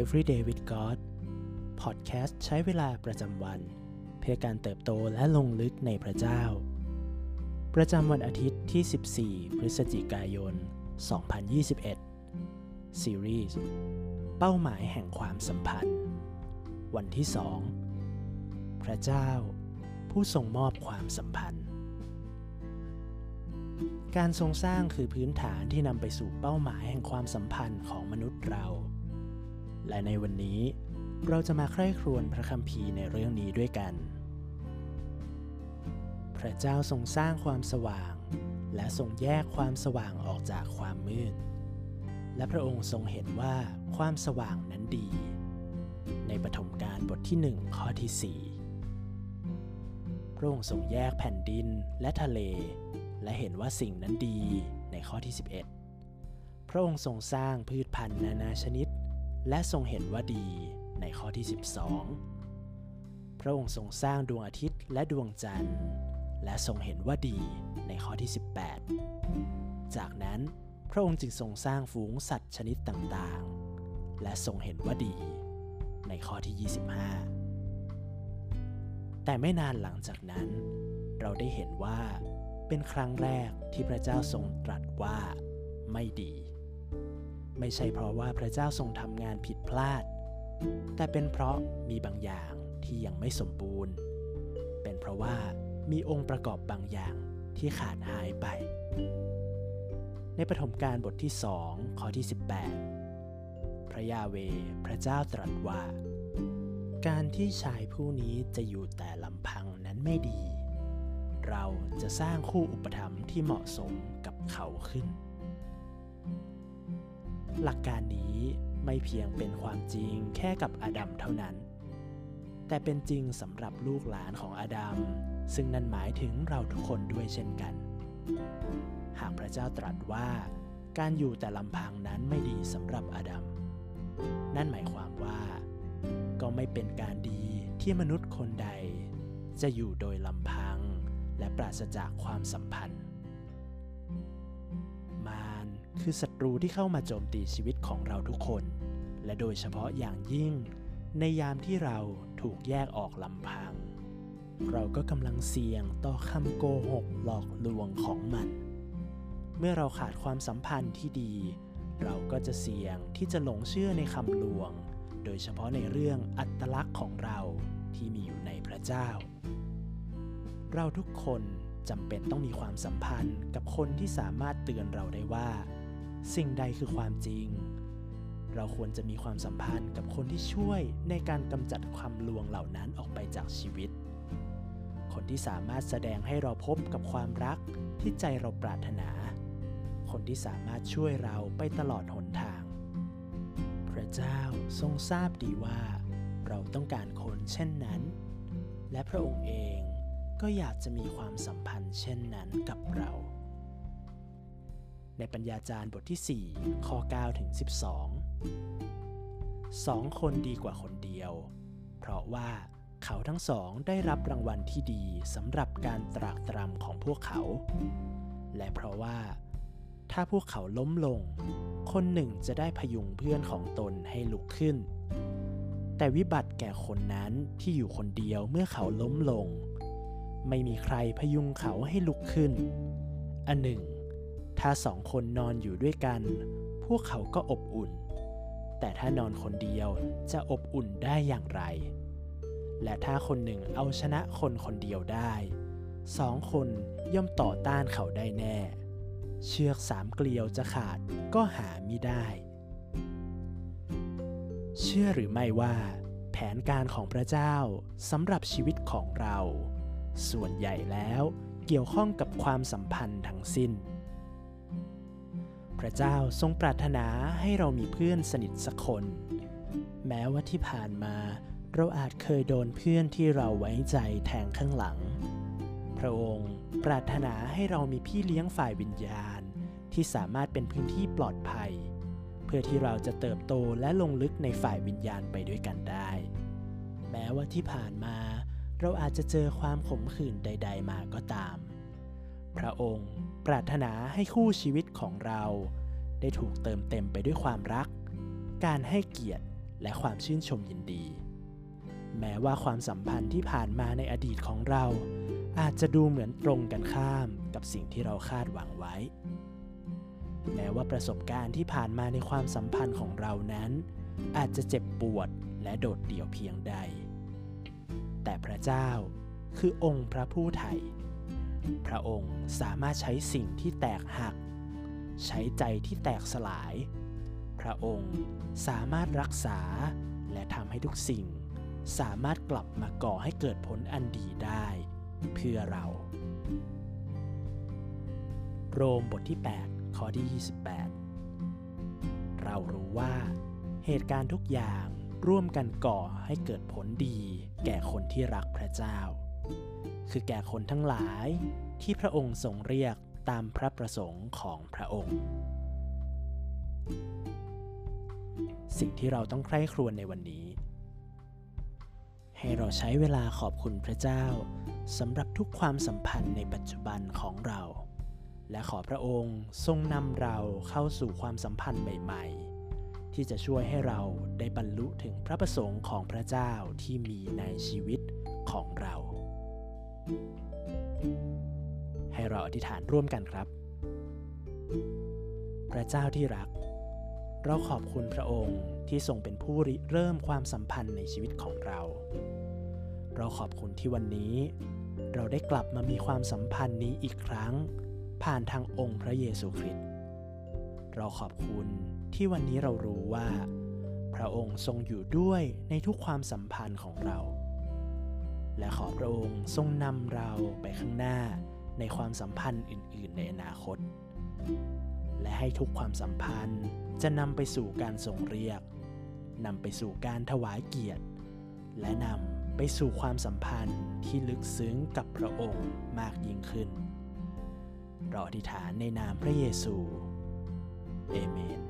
Everyday with God พอดแคสต์ใช้เวลาประจำวัน เพื่อการเติบโตและลงลึกในพระเจ้า ประจำวันอาทิตย์ที่ 14 พฤศจิกายน 2021 ซีรีส์เป้าหมายแห่งความสัมพันธ์ วันที่ 2 พระเจ้า ผู้ทรงมอบความสัมพันธ์ การทรงสร้างคือพื้นฐานที่นำไปสู่เป้าหมายแห่งความสัมพันธ์ของมนุษย์เรา และในวันนี้เราจะมาใคร่ครวญพระคัมภีร์ในเรื่องนี้ด้วยกัน พระเจ้าทรงสร้างความสว่าง และทรงแยกความสว่างออกจากความมืด และพระองค์ทรงเห็นว่าความสว่างนั้นดี ในปฐมกาลบทที่หนึ่งข้อที่4พระองค์ทรงแยกแผ่นดินและทะเล และเห็นว่าสิ่งนั้นดีในข้อที่ 11 พระองค์ทรงสร้างพืชพันธุ์นานาชนิด และทรงเห็นว่าดีในข้อที่ 12 พระองค์ทรงสร้างดวงอาทิตย์และดวงจันทร์ และทรงเห็นว่าดีในข้อที่ 18 จากนั้นพระองค์จึงทรงสร้างฝูงสัตว์ชนิดต่างๆ และทรงเห็นว่าดีในข้อที่ 25 แต่ไม่นานหลังจากนั้น เราได้เห็นว่าเป็นครั้งแรกที่พระเจ้าทรงตรัสว่าไม่ดี ไม่ใช่เพราะว่าพระเจ้าทรงทำงานผิดพลาด แต่เป็นเพราะมีบางอย่างที่ยังไม่สมบูรณ์ เป็นเพราะว่ามีองค์ประกอบบางอย่างที่ขาดหายไป ในปฐมกาลบทที่สองข้อที่ 18 พระยาเวพระเจ้าตรัสว่า การที่ชายผู้นี้จะอยู่แต่ลำพังนั้นไม่ดี เราจะสร้างคู่อุปถัมภ์ที่เหมาะสมกับเขาขึ้น หลักการนี้ไม่เพียงเป็นความจริงแค่กับอาดัมเท่านั้น แต่เป็นจริงสำหรับลูกหลานของอาดัม ซึ่งนั่นหมายถึงเราทุกคนด้วยเช่นกัน หากพระเจ้าตรัสว่า การอยู่แต่ลำพังนั้นไม่ดีสำหรับอาดัม นั่นหมายความว่า ก็ไม่เป็นการดีที่มนุษย์คนใด จะอยู่โดยลำพังและปราศจากความสัมพันธ์ คือศัตรูที่เข้ามาโจมตีชีวิตของเราทุกคน และโดยเฉพาะอย่างยิ่ง ในยามที่เราถูกแยกออกลำพัง เราก็กำลังเสี่ยงต่อคำโกหกหลอกลวงของมัน เมื่อเราขาดความสัมพันธ์ที่ดี เราก็จะเสี่ยงที่จะหลงเชื่อในคำลวง โดยเฉพาะในเรื่องอัตลักษณ์ของเราที่มีอยู่ในพระเจ้า เราทุกคนจำเป็นต้องมีความสัมพันธ์กับคนที่สามารถเตือนเราได้ว่า สิ่งใดคือความจริง เราควรจะมีความสัมพันธ์กับคนที่ช่วยในการกำจัดความลวงเหล่านั้นออกไปจากชีวิต คนที่สามารถแสดงให้เราพบกับความรักที่ใจเราปรารถนา คนที่สามารถช่วยเราไปตลอดหนทาง พระเจ้าทรงทราบดีว่า เราต้องการคนเช่นนั้น และพระองค์เองก็อยากจะมีความสัมพันธ์เช่นนั้น ในปัญญาจารย์บทที่ 4 ข้อ 9 ถึง 12สองคนดีกว่าคนเดียว เพราะว่าเขาทั้งสองได้รับรางวัลที่ดีสำหรับการตรากตรำของพวกเขา และเพราะว่า ถ้าพวกเขาล้มลง คนหนึ่งจะได้พยุงเพื่อนของตนให้ลุกขึ้น แต่วิบัติแก่คนนั้นที่อยู่คนเดียวเมื่อเขาล้มลง ไม่มีใครพยุงเขาให้ลุกขึ้น อันหนึ่ง ถ้าสองคนนอนอยู่ด้วยกัน พวกเขาก็อบอุ่น แต่ถ้านอนคนเดียวจะอบอุ่นได้อย่างไร และถ้าคนหนึ่งเอาชนะคนคนเดียวได้ สองคนย่อมต่อต้านเขาได้แน่ เชือกสามเกลียวจะขาดก็หาไมิได้ เชื่อหรือไม่ว่า แผนการของพระเจ้าสำหรับชีวิตของเรา ส่วนใหญ่แล้วเกี่ยวข้องกับความสัมพันธ์ทั้งสิ้น พระเจ้าทรงปรารถนาให้เรามีเพื่อนสนิทสักคน แม้ว่าที่ผ่านมาเราอาจเคยโดนเพื่อนที่เราไว้ใจแทงข้างหลัง พระองค์ปรารถนาให้เรามีพี่เลี้ยงฝ่ายวิญญาณ ที่สามารถเป็นพื้นที่ปลอดภัย เพื่อที่เราจะเติบโตและลงลึกในฝ่ายวิญญาณไปด้วยกันได้ แม้ว่าที่ผ่านมา เราอาจจะเจอความขมขื่นใด ๆ มาก็ตาม พระองค์ปรารถนาให้คู่ชีวิตของเรา ได้ถูกเติมเต็มไปด้วยความรัก การให้เกียรติและความชื่นชมยินดี แม้ว่าความสัมพันธ์ที่ผ่านมาในอดีตของเรา อาจจะดูเหมือนตรงกันข้ามกับสิ่งที่เราคาดหวังไว้ แม้ว่าประสบการณ์ที่ผ่านมาในความสัมพันธ์ของเรานั้น อาจจะเจ็บปวดและโดดเดี่ยวเพียงใด แต่พระเจ้าคือองค์พระผู้ไถ่ พระองค์สามารถใช้สิ่งที่แตกหัก ใช้ใจที่แตกสลาย พระองค์สามารถรักษาและทำให้ทุกสิ่ง สามารถกลับมาก่อให้เกิดผลอันดีได้ เพื่อเรา โรมบทที่ 8 ข้อที่ 28 เรารู้ว่า เหตุการณ์ทุกอย่างร่วมกันก่อให้เกิดผลดีแก่คนที่รักพระเจ้า คือแก่คนทั้งหลายที่พระองค์ทรงเรียกตามพระประสงค์ของพระองค์ สิ่งที่เราต้องใคร่ครวญในวันนี้ ให้เราใช้เวลาขอบคุณพระเจ้าสำหรับทุกความสัมพันธ์ในปัจจุบันของเรา และขอพระองค์ทรงนำเราเข้าสู่ความสัมพันธ์ใหม่ๆที่จะช่วยให้เราได้บรรลุถึงพระประสงค์ของพระเจ้าที่มีในชีวิตของเรา ให้เราอธิษฐานร่วมกันครับ พระเจ้าที่รัก เราขอบคุณพระองค์ที่ทรงเป็นผู้ริเริ่มความสัมพันธ์ในชีวิตของเรา เราขอบคุณที่วันนี้ เราได้กลับมามีความสัมพันธ์นี้อีกครั้ง ผ่านทางองค์พระเยซูคริสต์ เราขอบคุณที่วันนี้เรารู้ว่า พระองค์ทรงอยู่ด้วยในทุกความสัมพันธ์ของเรา และขอพระองค์ทรงนำเราไปข้างหน้าในความสัมพันธ์อื่น ๆ ในอนาคต และให้ทุกความสัมพันธ์จะนำไปสู่การทรงเรียกนำไปสู่การถวายเกียรติ และนำไปสู่ความสัมพันธ์ที่ลึกซึ้งกับพระองค์มากยิ่งขึ้นเราอธิษฐานในนามพระเยซู เอเมน